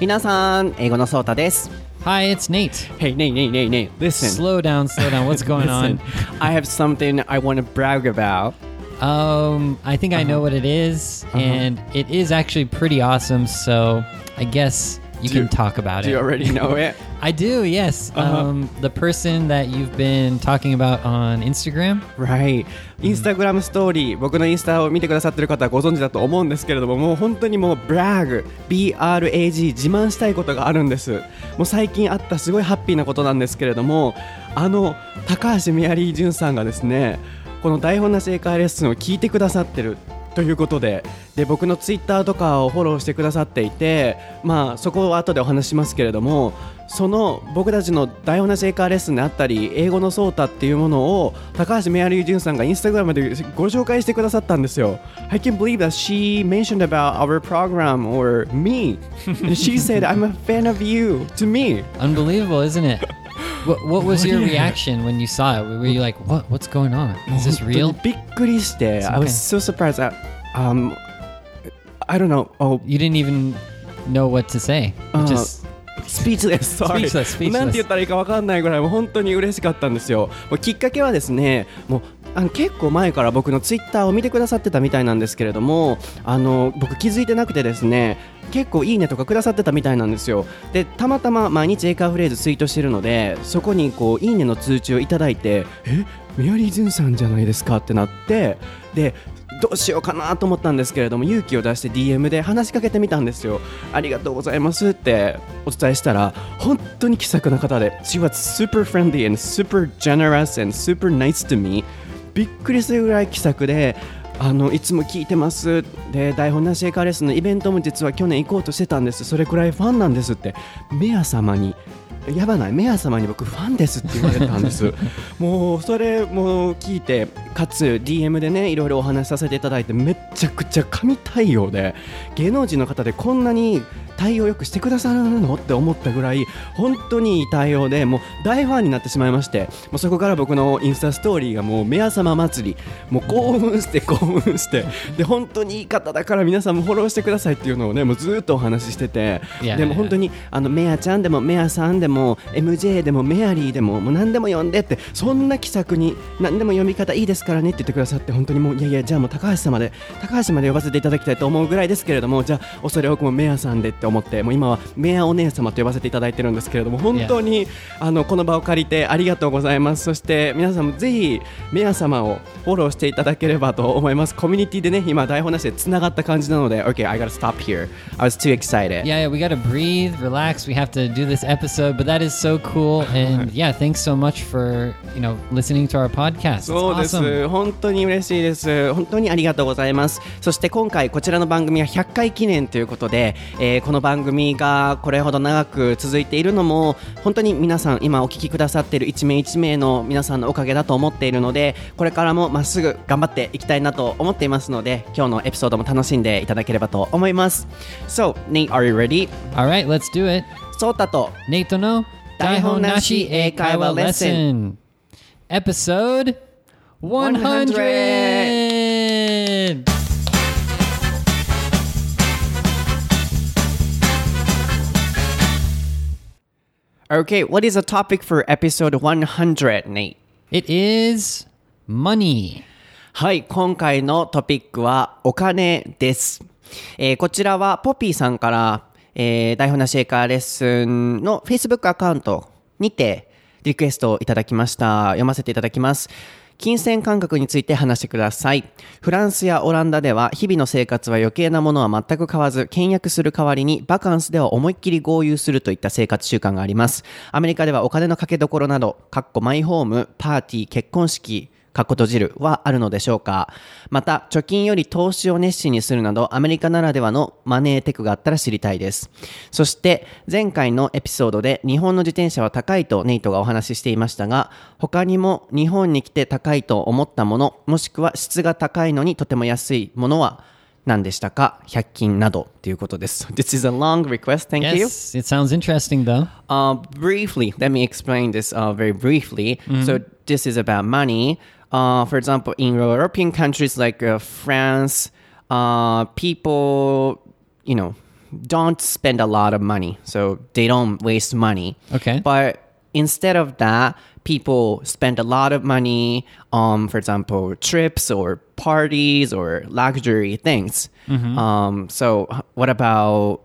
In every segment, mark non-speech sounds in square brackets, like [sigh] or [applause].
皆さん、英語のソータです。 Hi, it's Nate. Hey, Nate, Nate, Nate, Nate, listen. Slow down, slow down. What's going [laughs] Listen, I have something I want to brag about. on? Um, I think I know what it is, and it is actually pretty awesome. So I guess you Do- can talk about Do you it. already know it? [laughs] I do, yes. Um, the person that you've been talking about on Instagram? Right. インスタグラムストーリー、僕のインスタを見てくださってる方はご存知だと思うんですけれども、もう本当にもうブラグ、BRAG 自慢したいことがあるんです。もう最近あったすごいハッピーなことなんですけれども、あの高橋メアリージュンさんがですね、この台本なし英会レッスンを聞いてくださってる。ということでで僕のツイッターとかをフォローしてくださっていて、まあ、そこを後でお話しますけれどもその僕たちの台本なし英会レッスンであったり英語のソータっていうものを高橋メアリー・ジュンさんがインスタグラムでご紹介してくださったんですよ。I can believe that she mentioned about our program or me. [laughs] She said, I'm a fan of you to me. Unbelievable, isn't it? What, what was your reaction when you saw it? Were you like, "What? What's going on? Is this 本 real?" 当にびっくりして、I was so surprised. I, um, I don't know. Oh, You didn't even know what to say. You Uh, just スピーチです。Sorry. Speechless, speechless. なんて言ったらいいかわかんないぐらいもう本当に嬉しかったんですよ。もうきっかけはですね、もうあの結構前から僕のツイッターを見てくださってたみたいなんですけれども、あの僕気づいてなくてですね、結構いいねとかくださってたみたいなんですよ。で、たまたま毎日英会フレーズツイートしてるので、そこにこういいねの通知をいただいて、え、メアリーズンさんじゃないですかってなって、で。どうしようかなと思ったんですけれども勇気を出して DM で話しかけてみたんですよありがとうございますってお伝えしたら本当に気さくな方で She was super friendly and super generous and super nice to me びっくりするぐらい気さくであのいつも聞いてます。で台本なし英会レッスンのイベントも実は去年行こうとしてたんです。それくらいファンなんですって。メア様にやばない。メア様に僕ファンですって言われたんです。[laughs] もうそれも聞いてかつ DM でねいろいろお話しさせていただいてめっちゃくちゃ神対応で芸能人の方でこんなに対応よくしてくださるのって思ったぐらい本当にいい対応でもう大ファンになってしまいましてもうそこから僕のインスタストーリーがもうメア様祭りもう興奮して [laughs] 興奮してで本当にいい方だから皆さんもフォローしてくださいっていうのをねもうずっとお話ししててでも本当にあのメアちゃんでもメアさんでも MJ でもメアリーでももう何でも呼んでってそんな気さくに何でも読み方いいですからねって言ってくださって本当にもういやいやじゃあもう高橋様で高橋まで呼ばせていただきたいと思うぐらいですけれどもじゃあ恐れ多くもメアさんでって思ってもう今はメアお姉様と呼ばせていただいてるんですけれども本当にあのこの場を借りてありがとうございますそして皆さんもぜひメア様をフォローしていただければと思いますコミュニティでね今台本なしでつながった感じなので OK I gotta stop here I was too excited Yeah, yeah, we got to breathe, relax. We have to do this episode, but that is so cool. And yeah, thanks so much for you know listening to our podcast. そうです、awesome. 本当に嬉しいです本当にありがとうございますそして今回こちらの番組は100回記念ということで、えーこの番組がこれほど長く続いているのも本当に皆さん今お聞きくださっている一名一名の皆さんのおかげだと思っているのでこれからもまっすぐ頑張っていきたいなと思っていますので今日のエピソードも楽しんでいただければと思います So Nate are you ready? All right, let's do it. ソータと Nate no Daihon nashi eikaiwa lesson. Episode 100. Okay, what is the topic for episode 100, Nate? It is money. はい、今回のトピックはお金です。えーこちらはポピーさんから、えー、台本なし英会レッスンの Facebook アカウントにてリクエストをいただきました。読ませていただきます。金銭感覚について話してください。フランスやオランダでは日々の生活は余計なものは全く買わず、倹約する代わりにバカンスでは思いっきり豪遊するといった生活習慣があります。アメリカではお金のかけどころなど、かっこマイホーム、パーティー、結婚式、かっこ閉じるはあるのでしょうかまた、貯金より投資を熱心にするなど、アメリカならではのマネーテクがあったら知りたいです。そして、前回のエピソードで日本の自転車は高いとネイトがお話ししていましたが、他にも日本に来て高いと思ったもの、もしくは質が高いのにとても安いものは何でしたか ?100 均などということです。This is a long request. Thank you. Yes, it sounds interesting though. Uh, briefly, let me explain this uh, very briefly. So, this is about money. Uh, for example, in European countries like uh, France, uh, people, you know, don't spend a lot of money. So they don't waste money. Okay. But instead of that, people spend a lot of money on, for example, trips or parties or luxury things. Hmm. Um, so, what about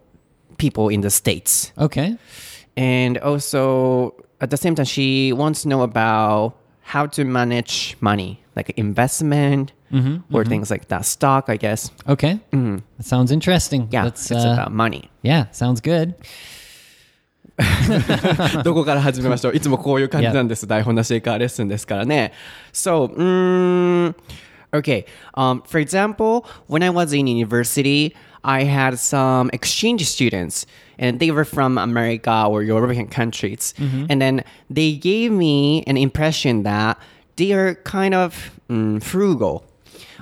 people in the States? Okay. And also, at the same time, she wants to know about how to manage money, like investment or things like that. Stock, I guess. Okay. That sounds interesting. Yeah, Let's, it's uh, about money. yeah, sounds good. [laughs] [laughs] どこから始めましょういつもこういう感じなんです。台本なしかレッスンですからね。So, mm, okay. Um, for example, when I was in university, I had some exchange students and they were from America or European countries. And then they gave me an impression that they are kind of mm, frugal.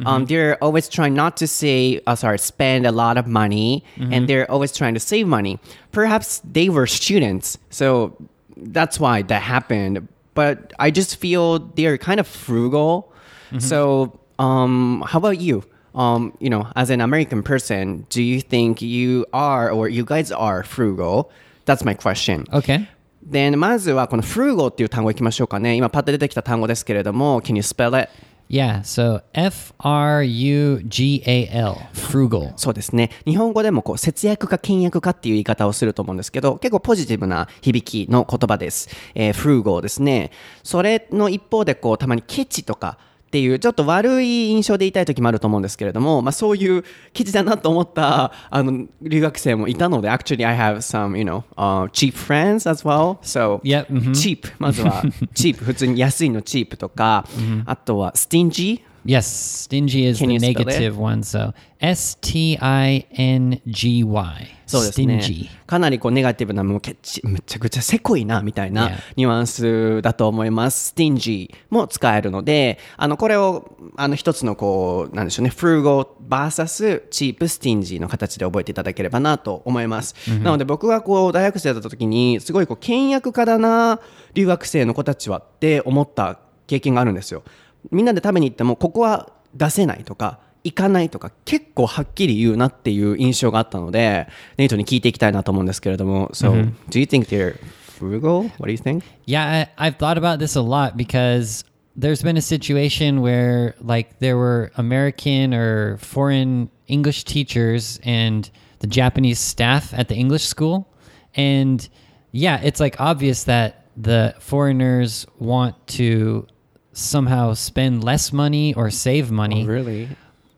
Um, they're always trying not to say, uh, sorry, spend a lot of money, and they're always trying to save money. Perhaps they were students, so that's why that happened. But I just feel they're kind of frugal. So, um, how about you? Um, you know, as an American person, do you think you are or you guys are frugal? That's my question. Okay. Then まずはこの frugal っていう単語いきましょうかね。今パッと出てきた単語ですけれども、Can you spell it? Yeah. So F R U G A L. Frugal. そうですね。日本語でもこう節約か倹約かっていう言い方をすると思うんですけど、結構ポジティブな響きの言葉です。えー、フルゴーですね。それの一方でこうたまにケチとかっていうちょっと悪い印象で言いたい時もあると思うんですけれども、まあそういうケチだなと思ったあの留学生もいたので、actually I have some, you know, uh, cheap friends as well. So, Yep, mhm. cheap. まずは [laughs] cheap。普通に安いのチープとか、あとは stingy。Yes. Stingy is Can the you spell it? negative one. So S T I N G Y. そうですね Stingy.。かなりこうネガティブなもうけちむちゃくちゃせこいなみたいな Yeah. ニュアンスだと思います。stingy も使えるので、あのこれをあの一つのこうなんでしょうね、frugal vs チープ stingy の形で覚えていただければなと思います。なので僕がこう大学生だった時にすごいこう倹約家だな留学生の子たちはって思った経験があるんですよ。みんなで食べに行ってもここは出せないとか行かないとか結構はっきり言うなっていう印象があったのでネイトに聞いていきたいなと思うんですけれども So、do you think they're frugal? What do you think? Yeah, I, I've thought about this a lot because there's been a situation where, like, there were American or foreign English teachers and the Japanese staff at the English school. And yeah, it's like obvious that the foreigners want to somehow spend less money or save oh, money. Really?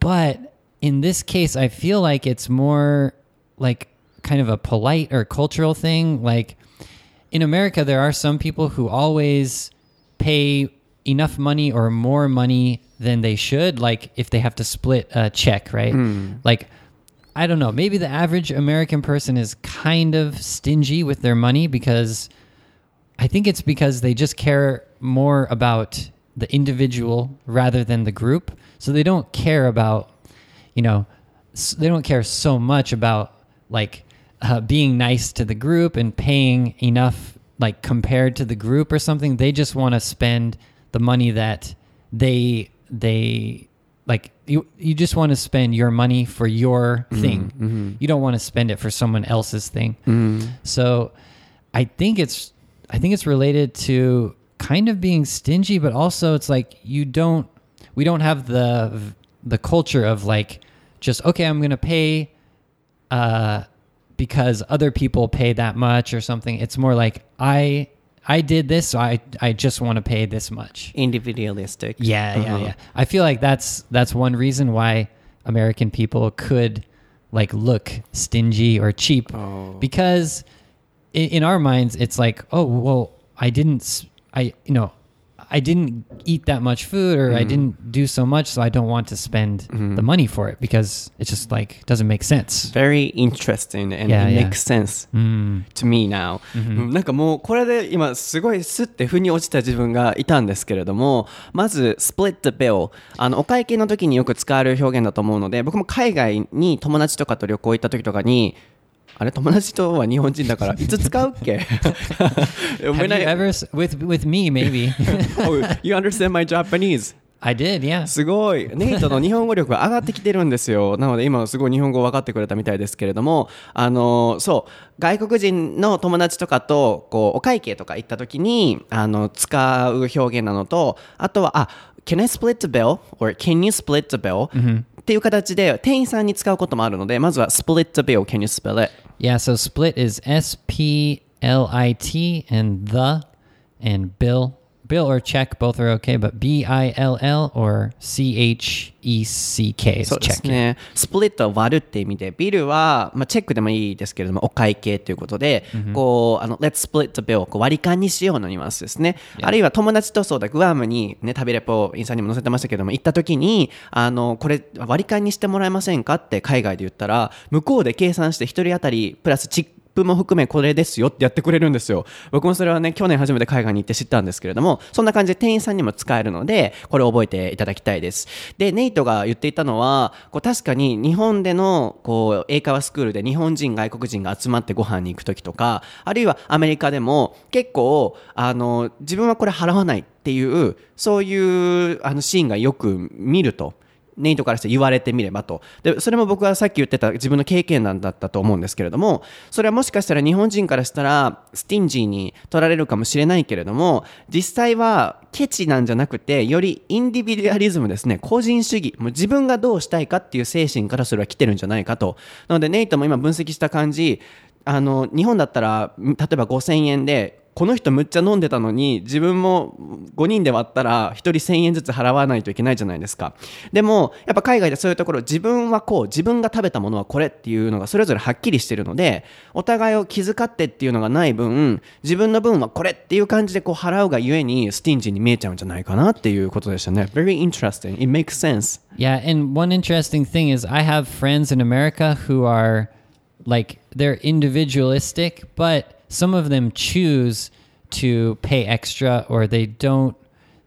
But in this case, I feel like it's more like kind of a polite or cultural thing. Like in America, there are some people who always pay enough money or more money than they should, like if they have to split a check, right? Hmm. Like, I don't know, maybe the average American person is kind of stingy with their money because I think it's because they just care more about the individual rather than the group. So they don't care about, you know, they don't care so much about like uh, being nice to the group and paying enough, like compared to the group or something. They just want to spend the money that they they like. You you just want to spend your money for your mm-hmm, thing. Mm-hmm. You don't want to spend it for someone else's thing. Mm-hmm. So I think it's I think it's related to kind of being stingy, but also it's like you don't we don't have the the culture of like just okay, I'm gonna pay uh because other people pay that much or something. It's more like I I did this, so I I just want to pay this much. Individualistic. Yeah, yeah, Uh-huh. yeah. I feel like that's that's one reason why American people could like look stingy or cheap Oh. because in, in our minds it's like, oh, well, I didn't I you know, I didn't eat that much food or Mm-hmm. I didn't do so much so I don't want to spend the money for it because it just like doesn't make sense. Very interesting and Yeah, it yeah. makes sense うん。to me now、うんなんかもうこれで今すごいスッて腑に落ちた自分がいたんですけれどもまず split the bill あのお会計の時によく使われる表現だと思うので僕も海外に友達とかと旅行行った時とかにあれ友達とは日本人だから [laughs] いつ使うっけ？Have you I- ever s- with with me maybe? [laughs] oh, you understand my Japanese? I did, yeah. すごい。ネイトの日本語力が上がってきてるんですよ。なので今すごい日本語分かってくれたみたいですけれども、あの、そう、外国人の友達とかと、こう、お会計とか行った時に、あの、使う表現なのと、あとは、あ、can I split the bill? or can you split the bill?、っていう形で店員さんに使うこともあるので、まずは split the bill, can you spell it? Yeah, so split is S P L I T and the and bill. Bill or check, both are okay, but B I L L or C H E C K is そうで check. すね。スプリットを割るって意味で、ビルは、まあ、チェックでもいいですけれども、お会計ということで、こう、あの、let's split the bill こう割り勘にしようのニュアンスですね。あるいは友達とそうだ、グアムにね、旅レポ、インスタにも載せてましたけども、行った時に、あの、これ割り勘にしてもらえませんかって海外で言ったら、向こうで計算して一人当たりプラスチップも含めこれですよってやってくれるんですよ。僕もそれはね、去年初めて海外に行って知ったんですけれども、そんな感じで店員さんにも使えるので、これを覚えていただきたいです。で、ネイトが言っていたのは、こう確かに日本でのこう英会話スクールで日本人、外国人が集まってご飯に行く時とか、あるいはアメリカでも結構、あの、自分はこれ払わないっていう、そういうあのシーンがよく見ると。ネイトからして言われてみればと。で、それも僕はさっき言ってた自分の経験談だったと思うんですけれども、それはもしかしたら日本人からしたらスティンジーに取られるかもしれないけれども、実際はケチなんじゃなくて、よりインディビデュアリズムですね、個人主義、もう自分がどうしたいかっていう精神からそれは来てるんじゃないかと。なのでネイトも今分析した感じ、あの、日本だったら、例えば5000円で、この人むっちゃ飲んでたのに自分も5人で割ったら1人1000円ずつ払わないといけないじゃないですか。でもやっぱ海外でそういうところ自分はこう自分が食べたものはこれっていうのがそれぞれはっきりしてるのでお互いを気遣ってっていうのがない分自分の分はこれっていう感じでこう払うがゆえにスティンジーに見えちゃうんじゃないかなっていうことでしたね。Very interesting. It makes sense. Yeah, and one interesting thing is I have friends in America who are like they're individualistic, but some of them choose to pay extra or they don't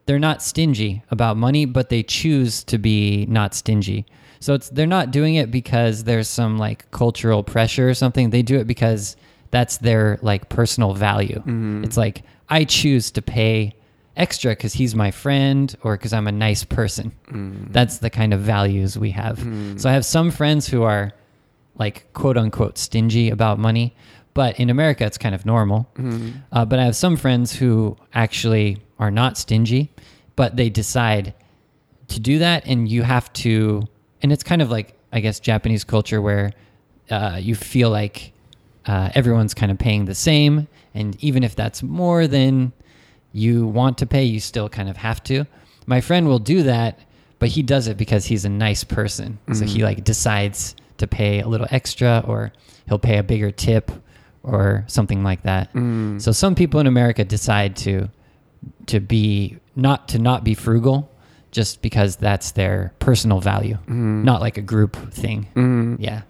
they're not stingy about money, but they choose to be not stingy. So it's they're not doing it because there's some like cultural pressure or something. They do it because that's their like personal value. Mm-hmm. It's like I choose to pay extra because he's my friend or because I'm a nice person. Mm. That's the kind of values we have. Mm. So I have some friends who are like quote unquote stingy about money, but in America it's kind of normal. Uh, but I have some friends who actually are not stingy, but they decide to do that, and you have to. And it's kind of like I guess Japanese culture where uh, you feel like uh, everyone's kind of paying the same, and even if that's more than you want to pay, you still kind of have to. My friend will do that, but he does it because he's a nice person. So he like decides to pay a little extra or he'll pay a bigger tip or something like that. Mm. So some people in America decide to to be not to not be frugal just because that's their personal value, mm. not like a group thing. Mm. Yeah.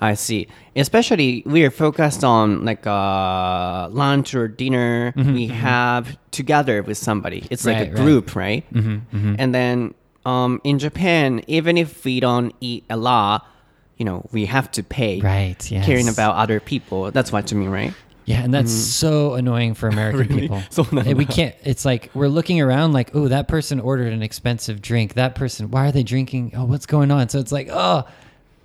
I see. Especially we are focused on like uh, lunch or dinner mm-hmm, we mm-hmm. have together with somebody. It's like Right, a right. group, right? Mm-hmm, and then um, in Japan, even if we don't eat a lot, you know, we have to pay. Right, yes. Caring about other people. That's what you mean, right? Yeah, and that's so annoying for American [laughs] Really? people. So And we can't. It's like we're looking around, like, oh, that person ordered an expensive drink. That person, why are they drinking? Oh, what's going on? So it's like, oh,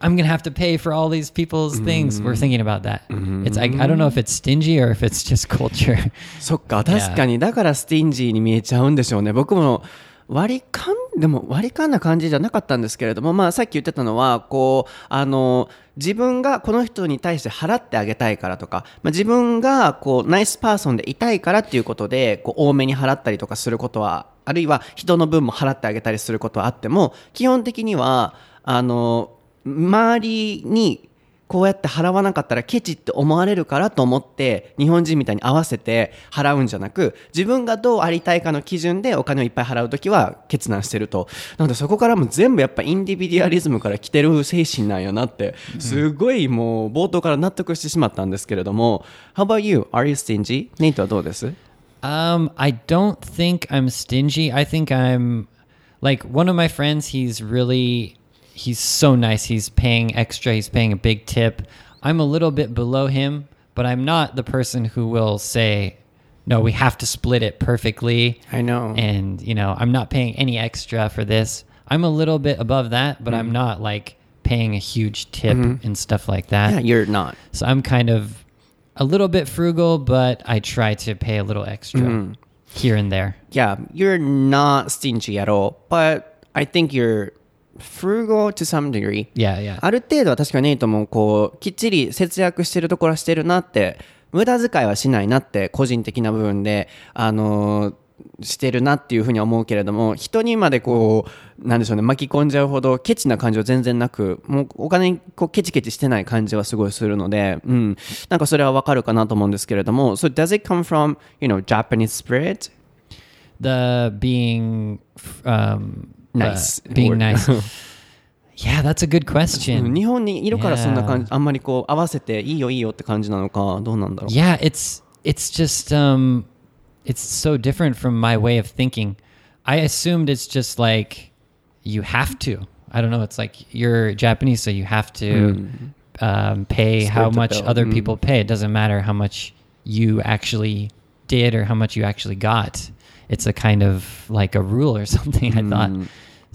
I'm gonna have to pay for all these people's things. We're thinking about that. It's like I don't know if it's stingy or if it's just culture. [laughs] そっか、確かに、だからスティンジーに見えちゃうんでしょうね。僕も 割り勘、でも割り勘な感じじゃなかったんですけれども、まあさっき言ってたのは、こう、あの、自分がこの人に対して払ってあげたいからとか、まあ、自分がこう、ナイスパーソンでいたいからっていうことで、こう、多めに払ったりとかすることは、あるいは人の分も払ってあげたりすることはあっても、基本的には、あの、周りにこうやって払わなかったらケチって思われるからと思って日本人みたいに合わせて払うんじゃなく自分がどうありたいかの基準でお金をいっぱい払うときは決断してるとなのでそこからも全部やっぱインディビデュアリズムから来てる精神なんやなってすごいもう冒頭から納得してしまったんですけれども How about you? Are you stingy? ネイトはどうです？Um, I don't think I'm stingy. I think I'm like one of my friends. He's really, he's so nice. He's paying extra. He's paying a big tip. I'm a little bit below him, but I'm not the person who will say, no, we have to split it perfectly. I know. And, you know, I'm not paying any extra for this. I'm a little bit above that, but I'm mm-hmm. not like paying a huge tip mm-hmm. and stuff like that. yeah, you're not. So I'm kind of a little bit frugal, but I try to pay a little extra mm-hmm. here and there. Yeah, you're not stingy at all, but I think you're frugal to some degree. Yeah, yeah. ある程度は確かにネイトもこうきっちり節約してるところはしてるなって無駄遣いはしないなって個人的な部分であのーしてるなっていうふうには思うけれども人にまでこうなんでしょうね巻き込んじゃうほどケチな感じは全然なくもうお金にこうケチケチしてない感じはすごいするので、うん、なんかそれはわかるかなと思うんですけれども So does it come from you know Japanese spirit? The being um Nice. uh, being Word. nice. [laughs] yeah, that's a good question. [laughs] 日本にいるからそんな感じ Yeah. あんまりこう合わせていいよいいよって感じなのかどうなんだろう Yeah, it's it's just um it's so different from my way of thinking. I assumed it's just like you have to. I don't know, it's like you're Japanese so you have to um, pay how Split the much bill. other Mm. people pay. It doesn't matter how much you actually did or how much you actually got. It's a kind of like a rule or [laughs] something, I thought.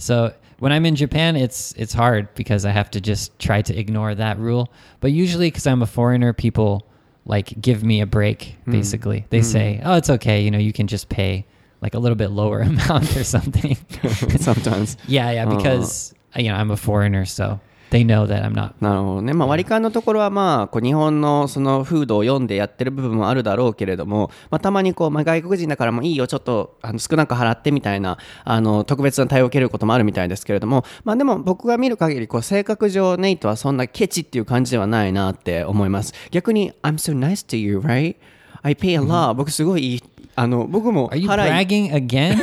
So when I'm in Japan, it's it's hard because I have to just try to ignore that rule. But usually, because I'm a foreigner, people like give me a break. Hmm. Basically, they hmm. say, "Oh, it's okay. You know, you can just pay like a little bit lower [laughs] amount or something." [laughs] Sometimes [laughs] yeah, yeah, uh. because you know I'm a foreigner, so they know that I'm not. なるほどね。まあ割り勘のところはまあ、こう日本のその風土を読んでやってる部分もあるだろうけれども、まあたまにこう、まあ外国人だからもういいよ、ちょっとあの少なく払ってみたいな、あの、特別な対応を受けることもあるみたいですけれども、まあでも僕が見る限り、こう性格上ネイトはそんなケチっていう感じではないなって思います。逆に、I'm so nice to you, right? I pay a lot. 僕すごいいい、あの、僕も you 払い。[laughs]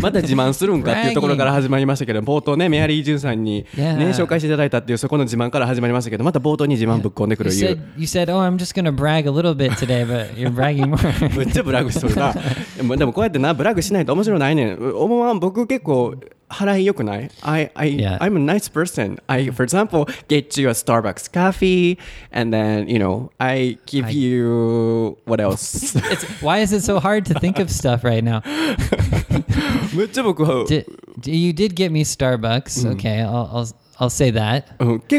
また自慢するんかっていうところから始まりましたけど冒頭ねメアリー・ジュンさんに、ね.紹介していただいたっていうそこの自慢から始まりましたけどまた冒頭に自慢ぶっ込んでく you るいう。Said you said, "Oh, I'm just gonna brag a little bit today," but you're bragging more. [laughs] むっちゃブラグしとるな。でもでもこうやってなブラグしないと面白ないねん。思わん僕結構 Harai yokunai. I I yeah. I'm a nice person. I for example get you a Starbucks coffee and then you know I give I, you what else? [laughs] why is it so hard to think of stuff right now? [laughs] [laughs] did, you did get me Starbucks. Okay, I'll I'll, I'll say that.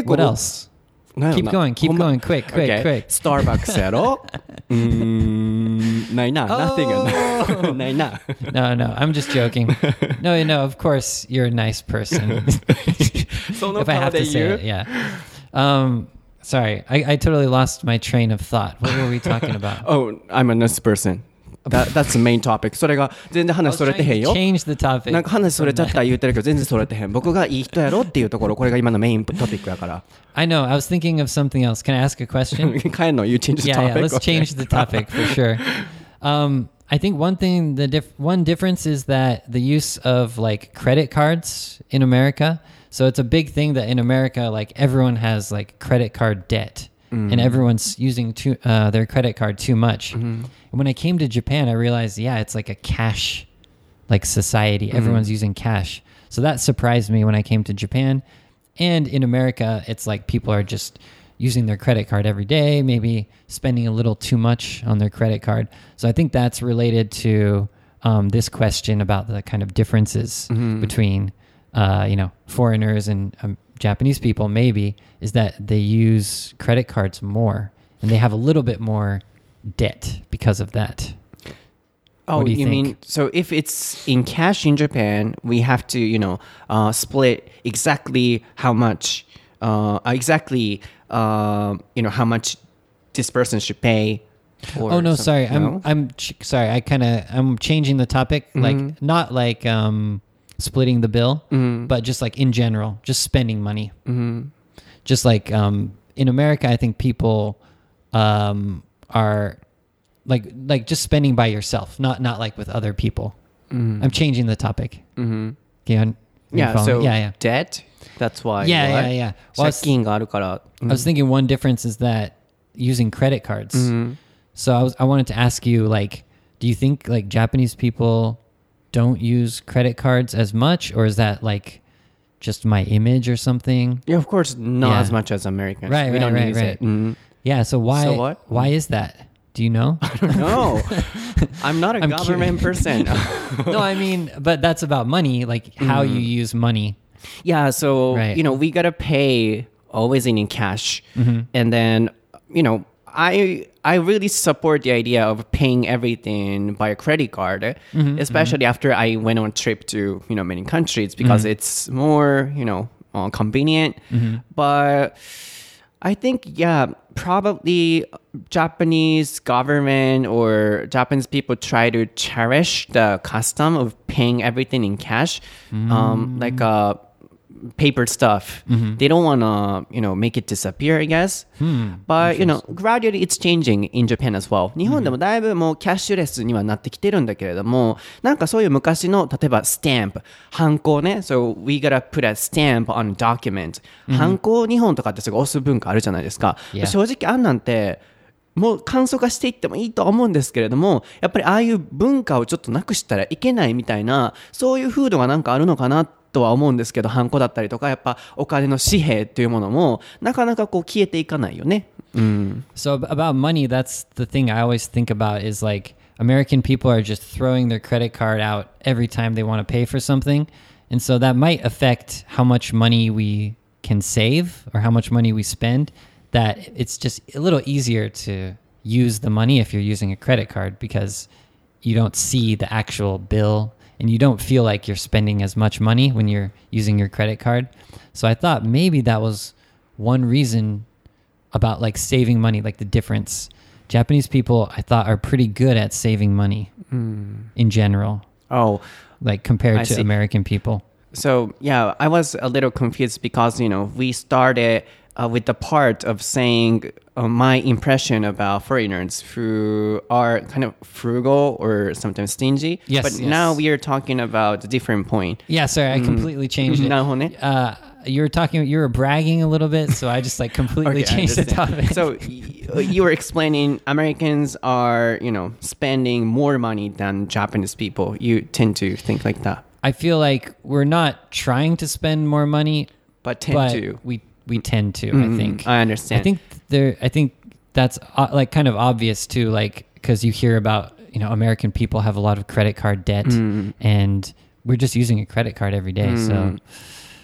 what else? なんやろ Keep な going, keep ほんま going, quick, quick, Okay. quick. スターバックスやろうーん、ないな。nothing や[laughs] な。ないな。 No, no, I'm just joking. No, no, of course you're a nice person. [laughs] その if I 顔 have で to say 言 it, う yeah. Um, sorry, I, I totally lost my train of thought. What were we talking about? [laughs] Oh, I'm a nice person. That, that's the main topic. それが全然 I 話 was それて trying へん to よ。 change the topic. なんか話それ from ちゃっ that. た言うてるけど全然それてへん。僕がいい人やろっていうところ、これが今のメイントピックやから。 I know. I was thinking of something else. Can I ask a question? 帰んの You change the yeah, topic. yeah. Let's change the topic for sure. Um, I think one thing, the diff- one difference is that the use of like credit cards in America. So it's a big thing that in America, like everyone has like credit card debt, and everyone's using too, uh, their credit card too much. And when I came to Japan, I realized, yeah, it's like a cash like society. Everyone's using cash. So that surprised me when I came to Japan. And in America, it's like people are just using their credit card every day, maybe spending a little too much on their credit card. So I think that's related to um, this question about the kind of differences between, uh, you know, foreigners and um, Japanese people, maybe, is that they use credit cards more and they have a little bit more debt because of that. Oh, you you, mean so if it's in cash in Japan, we have to, you know, uh, split exactly how much, uh, exactly, uh, you know, how much this person should pay. oh no, sorry. I'm? I'm ch- sorry. I kind of I'm changing the topic. Mm-hmm. Like not like um splitting the bill, mm-hmm. but just like in general, just spending money. Mm-hmm. Just like um, in America, I think people um, are like like just spending by yourself, not not like with other people. Mm-hmm. I'm changing the topic. mm yeah, so yeah, yeah. debt. That's why. Yeah, yeah, yeah. Well, I, was, I was mm-hmm. thinking one difference is that using credit cards. Mm-hmm. So I was I wanted to ask you like, do you think like Japanese people don't use credit cards as much or is that like just my image or something? Yeah, of course, not Yeah. as much as Americans. Right, we right, don't right, use right. it. Mhm. Yeah, so why So what? why is that? Do you know? No, [laughs] I'm not a I'm government person. [laughs] [laughs] no, I mean, but that's about money, like how you use money. yeah, so Right. you know we gotta pay always in cash, and then you know I I really support the idea of paying everything by a credit card, especially after I went on a trip to you know many countries because it's more you know uh, convenient, but. I think yeah, probably Japanese government or Japanese people try to cherish the custom of paying everything in cash, um, like uh, paper stuff. They don't want to you know make it disappear, I guess. But you know, gradually it's changing in Japan as well. 日本でもだいぶもうキャッシュレスにはなってきてるんだけれども、なんかそういう昔の例えばスタンプ、ハンコね。So we gotta put a stamp on a document. ハンコ日本とかってすごい押す文化あるじゃないですか。Yeah. 正直あんなんてもう簡素化していってもいいとは思うんですけれどもやっぱりああいう文化をちょっとなくしたらいけないみたいなそういう風土がなんかあるのかなとは思うんですけどハンコだったりとかやっぱお金の紙幣っていうものもなかなかこう消えていかないよね。うん、 So ab- about money, that's the thing I always think about is like American people are just throwing their credit card out every time they want to pay for something. And so that might affect how much money we can save or how much money we spend. That it's just a little easier to use the money if you're using a credit card because you don't see the actual bill and you don't feel like you're spending as much money when you're using your credit card. So I thought maybe that was one reason about like saving money, like the difference. Japanese people, I thought, are pretty good at saving money hmm. in general, Oh, like compared I to see. American people. So yeah, I was a little confused because you know we started uh, with the part of saying uh, my impression about foreigners who are kind of frugal or sometimes stingy. Yes. But yes. now we are talking about a different point. Yeah, sorry, I mm. completely changed [laughs] it. Uh, you were talking. You were bragging a little bit, so I just like [laughs] completely okay, changed the topic. So you were explaining Americans are you know spending more money than Japanese people. You tend to think like that. I feel like we're not trying to spend more money, but tend but to. We we tend to. Mm, I think. I understand. I think there. I think that's uh, like kind of obvious too. Like because you hear about you know American people have a lot of credit card debt, Mm. and we're just using a credit card every day. So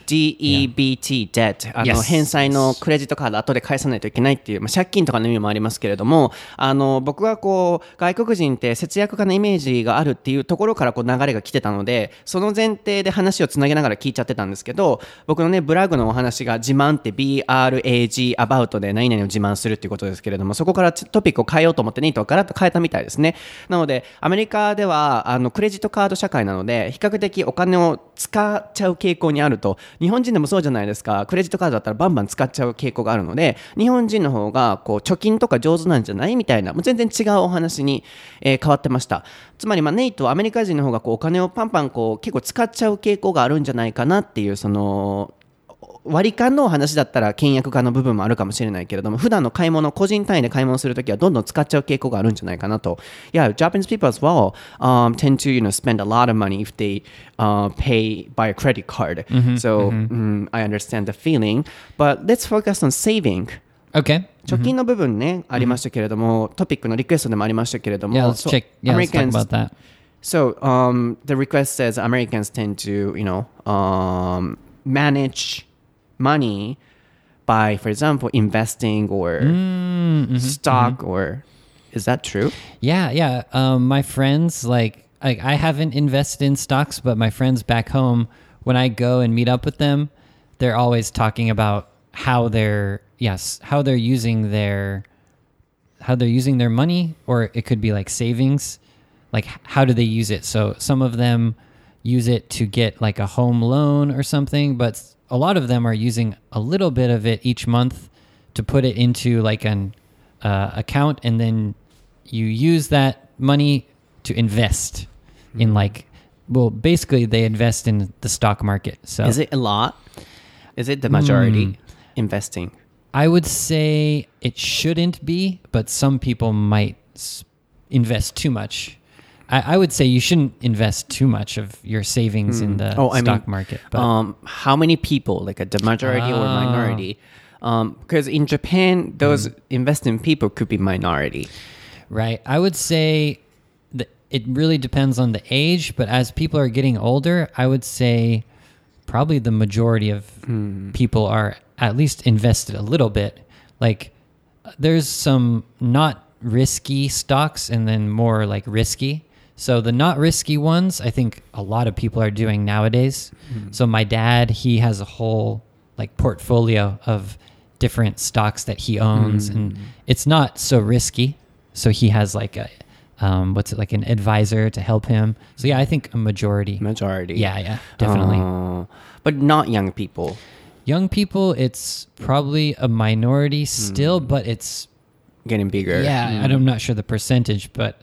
DEBT debt あの.返済のクレジットカード後で返さないといけないっていう、まあ、借金とかの意味もありますけれどもあの僕はこう外国人って節約家のイメージがあるっていうところからこう流れが来てたのでその前提で話をつなげながら聞いちゃってたんですけど僕のねブラグのお話が自慢って BRAG about で何々を自慢するっていうことですけれどもそこからトピックを変えようと思ってネイトはガラッと変えたみたいですねなのでアメリカではあのクレジットカード社会なので比較的お金を使っちゃう傾向にあると日本人でもそうじゃないですか。クレジットカードだったらバンバン使っちゃう傾向があるので日本人の方がこう貯金とか上手なんじゃないみたいなもう全然違うお話に、えー変わってました。つまりまあネイトはアメリカ人の方がこうお金をパンパンこう結構使っちゃう傾向があるんじゃないかなっていうその割り勘のお話だったら倹約家の部分もあるかもしれないけれども普段の買い物個人単位で買い物するときはどんどん使っちゃう傾向があるんじゃないかなと Yeah, Japanese people as well um, tend to you know spend a lot of money if they uh, pay by a credit card so mm, I understand the feeling but let's focus on saving okay, 貯金の部分ね、ありましたけれども、トピックのリクエストでもありましたけれども、yeah. Let's check. Yeah, let's talk about that. So um, the request says Americans tend to, you know, um, manage money by, for example, investing or mm, mm-hmm, stock mm-hmm. or is that true? Yeah, yeah. Um, my friends, like, like I haven't invested in stocks, but my friends back home, when I go and meet up with them, they're always talking about how they're yes, how they're using their how they're using their money, or it could be like savings. Like, how do they use it? So some of them use it to get like a home loan or something, but a lot of them are using a little bit of it each month to put it into like an uh, account, and then you use that money to invest in like well, basically they invest in the stock market. So Is it a lot? Is it the majority investing? I would say it shouldn't be, but some people might invest too much. I, I would say you shouldn't invest too much of your savings in the Oh, I stock mean, market. But um, how many people, like a the majority or Ah. minority? Um, because in Japan, those investing people could be minority. Right. I would say that it really depends on the age, but as people are getting older, I would say probably the majority of people are at least invested a little bit. Like there's some not risky stocks and then more like risky. So the not risky ones, I think a lot of people are doing nowadays. So my dad, he has a whole like portfolio of different stocks that he owns and it's not so risky. So he has like a um, what's it like an advisor to help him. So yeah, I think a majority. majority Yeah, yeah, definitely. Uh, but not young people Young people, it's probably a minority still, but it's getting bigger yeah. I don't- I'm not sure the percentage, but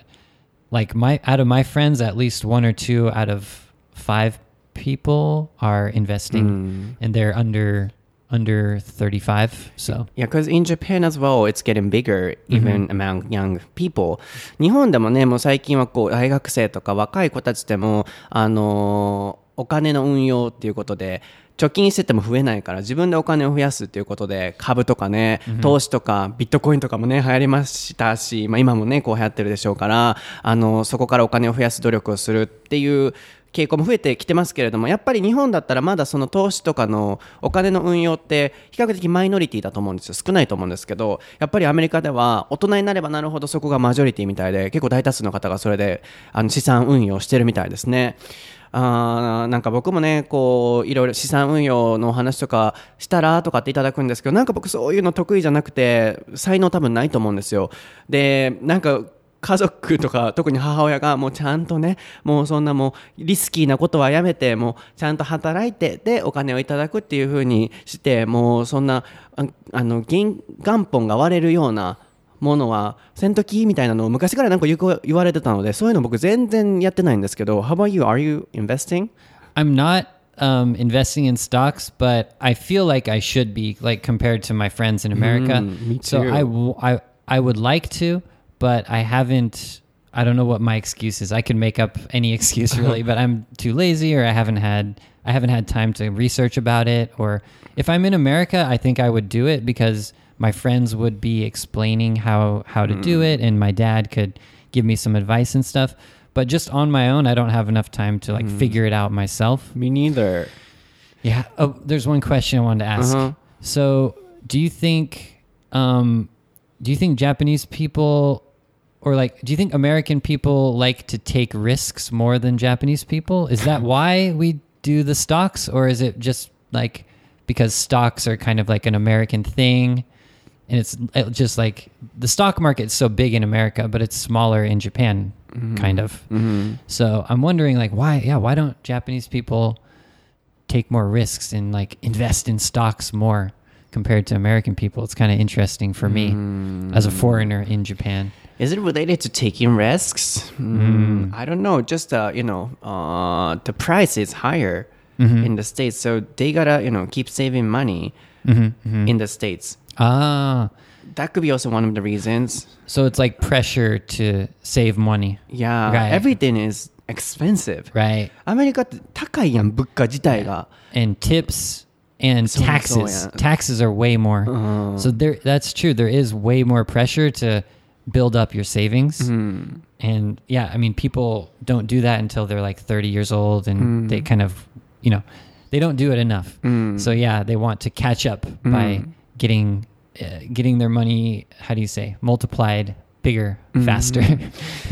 like my out of my friends, at least one or two out of five people are investing, and they're under under 35. So Yeah, because in Japan as well, it's getting bigger even among young people. 日本でもね、もう最近はこう大学生とか若い子たちでも、あのーお金の運用っていうことで、 貯金してても増えないから自分でお金を増やすっていうことで株とかね、投資とかビットコインとかもね流行りましたし、まあ、今もねこう流行ってるでしょうからあのそこからお金を増やす努力をするっていう傾向も増えてきてますけれどもやっぱり日本だったらまだその投資とかのお金の運用って比較的マイノリティだと思うんですよ少ないと思うんですけどやっぱりアメリカでは大人になればなるほどそこがマジョリティみたいで結構大多数の方がそれであの資産運用してるみたいですね。あなんか僕もねこういろいろ資産運用のお話とかしたらとかっていただくんですけどなんか僕そういうの得意じゃなくて才能多分ないと思うんですよ。でなんか家族とか特に母親がもうちゃんとねもうそんなもうリスキーなことはやめてもうちゃんと働いてでお金をいただくっていう風にしてもうそんなあの元本が割れるようなものはせんときみたいなのを昔からなんかよく言われてたのでそういうの僕全然やってないんですけど How about you? Are you investing? I'm not um, investing in stocks, but I feel like I should be, like compared to my friends in America. me So too. I, w- I, I would like to, but I haven't. I don't know what my excuse is. I can make up any [laughs] excuse really, but I'm too lazy, or I haven't had I haven't had time to research about it. Or if I'm in America, I think I would do it because my friends would be explaining how how to do it, and my dad could give me some advice and stuff. But just on my own, I don't have enough time to like figure it out myself. Me neither. Yeah. Oh, there's one question I wanted to ask. Uh-huh. So, do you think, um, do you think Japanese people, or like, do you think American people like to take risks more than Japanese people? Is that [laughs] why we do the stocks, or is it just like because stocks are kind of like an American thing? And it's uh, just like the stock market's so big in America, but it's smaller in Japan, kind of. So I'm wondering, like, why? Yeah, why don't Japanese people take more risks and like invest in stocks more compared to American people? It's kind of interesting for me as a foreigner in Japan. Is it related to taking risks? Mm, I don't know. Just uh, you know, uh, the price is higher in the states, so they gotta you know keep saving money in the states. Ah, That could be also one of the reasons. so it's like pressure to save money, Yeah, Right. everything is expensive. right? アメリカって高いやん物価自体が。 And tips and So- so, taxes. yeah. Taxes are way more. So there, that's true. There is way more pressure to build up your savings. And yeah, I mean, people don't do that until they're like 30 years old and they kind of, you know, they don't do it enough. So yeah, they want to catch up by getting, uh, getting their money, how do you say, multiplied bigger, faster.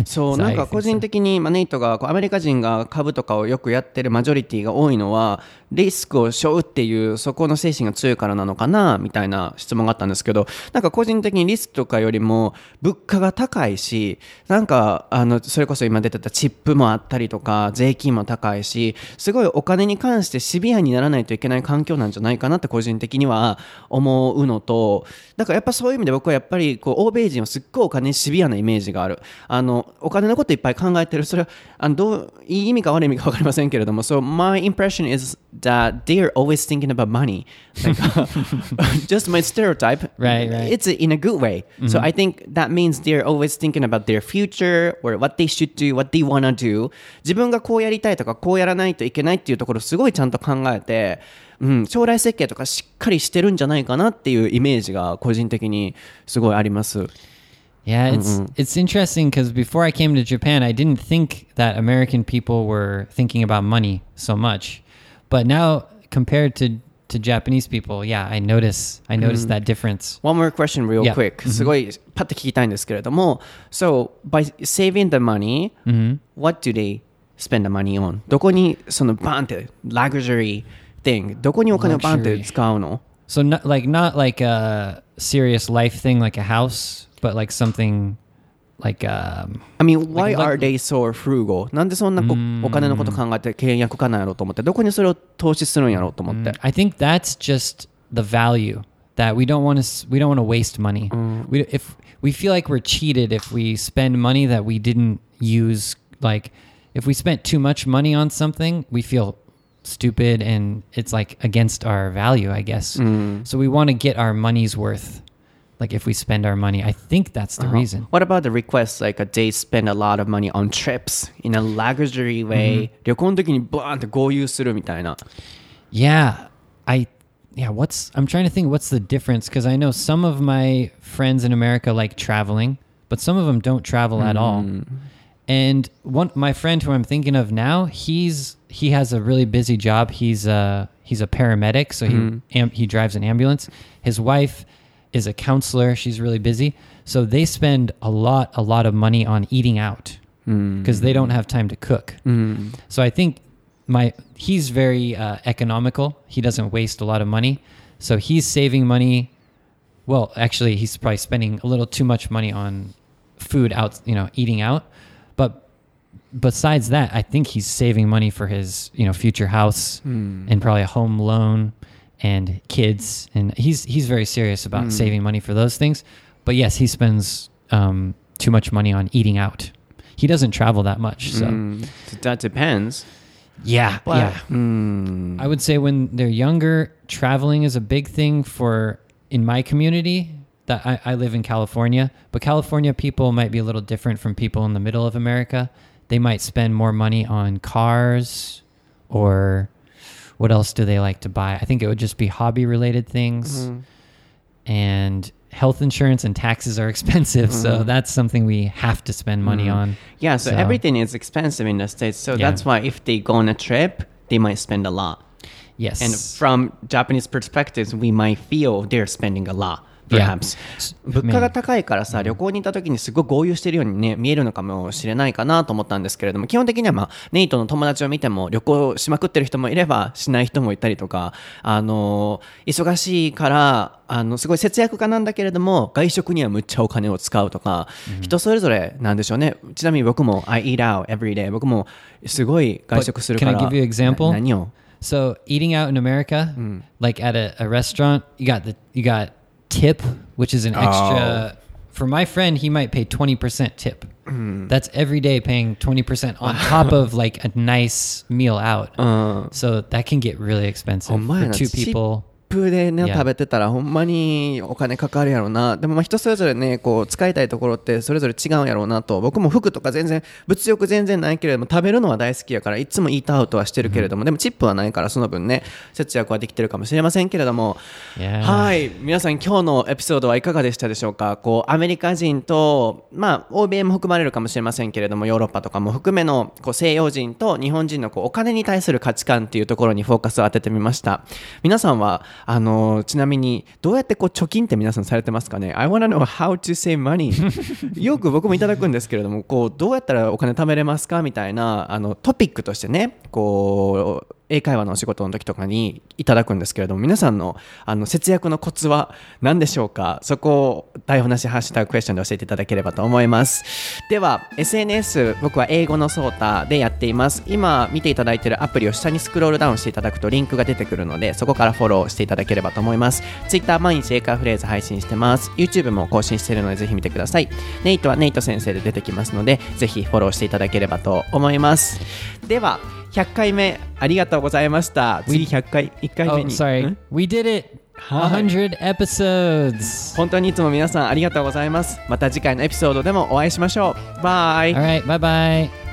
そう So なんか個人.的に、まあ、ネイトがこうアメリカ人が株とかをよくやってるマジョリティが多いのはリスクを背負うっていうそこの精神が強いからなのかなみたいな質問があったんですけどなんか個人的にリスクとかよりも物価が高いしなんかあのそれこそ今出てたチップもあったりとか税金も高いしすごいお金に関してシビアにならないといけない環境なんじゃないかなって個人的には思うのとだからやっぱそういう意味で僕はやっぱりこう欧米人はすっごいお金にシビアなイメージがある。あのお金のこといっぱい考えてる。それはあのどういい意味か悪い意味か分かりませんけれども So my impression is that they are always thinking about money like [laughs] just [laughs] my stereotype Right, right. it's in a good way so I think that means they're always thinking about their future or what they should do what they wanna do 自分がこうやりたいとかこうやらないといけないっていうところをすごいちゃんと考えてうん、将来設計とかしっかりしてるんじゃないかなっていうイメージが個人的にすごいあります。 Yeah, it's it's interesting because before I came to Japan, I didn't think that American people were thinking about money so much, but now compared to to Japanese people, yeah, I notice I notice that difference. One more question real Yeah. quick すごいパッと聞きたいんですけれども So by saving the money what do they spend the money on? どこにそのバンって luxury thing どこにお金をバンって Luxury 使うの So not like not like a serious life thing like a house, but like something like um I mean why Like- are they so frugal? なんでそんなこお金のこと考えて倹約家なんやろうと思ってどこにそれを投資するんやろうと思って I think that's just the value that we don't want to we don't want to waste money. We if we feel like we're cheated if we spend money that we didn't use like if we spent too much money on something, we feel stupid and it's like against our value, I guess. So we want to get our money's worth. Like if we spend our money, I think that's the reason. What about the request like they spend a lot of money on trips in a luxury way、旅行の時にバーンって豪遊するみたいな Yeah, I yeah, what's I'm trying to think what's the difference because I know some of my friends in America like traveling, but some of them don't travel at all. And one my friend who I'm thinking of now, he's he has a really busy job. He's a he's a paramedic, so he am, he drives an ambulance. His wife is a counselor. She's really busy. So they spend a lot a lot of money on eating out hmm. because they don't have time to cook. Hmm. So I think my he's very uh, economical. He doesn't waste a lot of money. So he's saving money. Well, actually, he's probably spending a little too much money on food out, you know, eating out. But besides that, I think he's saving money for his, you know, future house hmm. and probably a home loan and kids. And he's he's very serious about mm. saving money for those things. But yes, he spends um, too much money on eating out. He doesn't travel that much, so mm. That depends yeah, But- yeah. Mm. I would say when they're younger, traveling is a big thing for in my community. That I, I live in California, but California people might be a little different from people in the middle of America. They might spend more money on cars or what else do they like to buy? I think it would just be hobby related things. Mm-hmm. And health insurance and taxes are [laughs] expensive, so mm-hmm. that's something we have to spend money mm-hmm. on. Yeah, so, So- everything is expensive in the States. So Yeah. that's why if they go on a trip, they might spend a lot. Yes. And from Japanese perspectives, we might feel they're spending a lot. Yeah. Perhaps. 物価が高いからさ、旅行に行った時にすごい豪遊してるようにね、見えるのかもしれないかなと思ったんですけれども、基本的にはまあ、ネイトの友達を見ても旅行しまくってる人もいれば、しない人もいたりとか、あの、忙しいから、あの、すごい節約家なんだけれども、外食にはむっちゃお金を使うとか、人それぞれなんでしょうね。ちなみに僕も、I eat out every day。僕もすごい外食するから。Can I give you example? な何を？So eating out in America, like at a, a restaurant, you got the you got tip, which is an extra. Oh. For my friend, he might pay twenty percent tip. Hmm. That's every day paying twenty percent on [laughs] top of like a nice meal out. Uh, so that can get really expensive oh, for two cheap. people. プでね.食べてたらほんまにお金かかるやろな。でもまあ人それぞれねこう使いたいところってそれぞれ違うんやろうなと僕も服とか全然物欲全然ないけれども食べるのは大好きやからいつもイートアウトはしてるけれども、でもチップはないからその分ね節約はできてるかもしれませんけれども.はい。皆さん今日のエピソードはいかがでしたでしょうか？こうアメリカ人とまあ欧米も含まれるかもしれませんけれどもヨーロッパとかも含めのこう西洋人と日本人のこうお金に対する価値観っていうところにフォーカスを当ててみました。皆さんはあのちなみにどうやってこう貯金って皆さんされてますかね？I wanna know how to save money. [laughs] よく僕もいただくんですけれどもこうどうやったらお金貯めれますか？みたいなあのトピックとしてねこう英会話のお仕事の時とかにいただくんですけれども皆さんのあの節約のコツは何でしょうか？そこを台本なしハッシュタグクエスチョンで教えていただければと思います。では SNS 僕は英語のソータでやっています。今見ていただいているアプリを下にスクロールダウンしていただくとリンクが出てくるのでそこからフォローしていただければと思います。Twitter 毎日英会話フレーズ配信してます。YouTube も更新しているのでぜひ見てください。ネイトはネイト先生で出てきますのでぜひフォローしていただければと思います。では100回目ありがとうございました次100回1回目 Oh, に sorry. ん？We did it. A hundred episodes. 本当にいつも皆さんありがとうございますまた次回のエピソードでもお会いしましょうバイ right. Bye bye.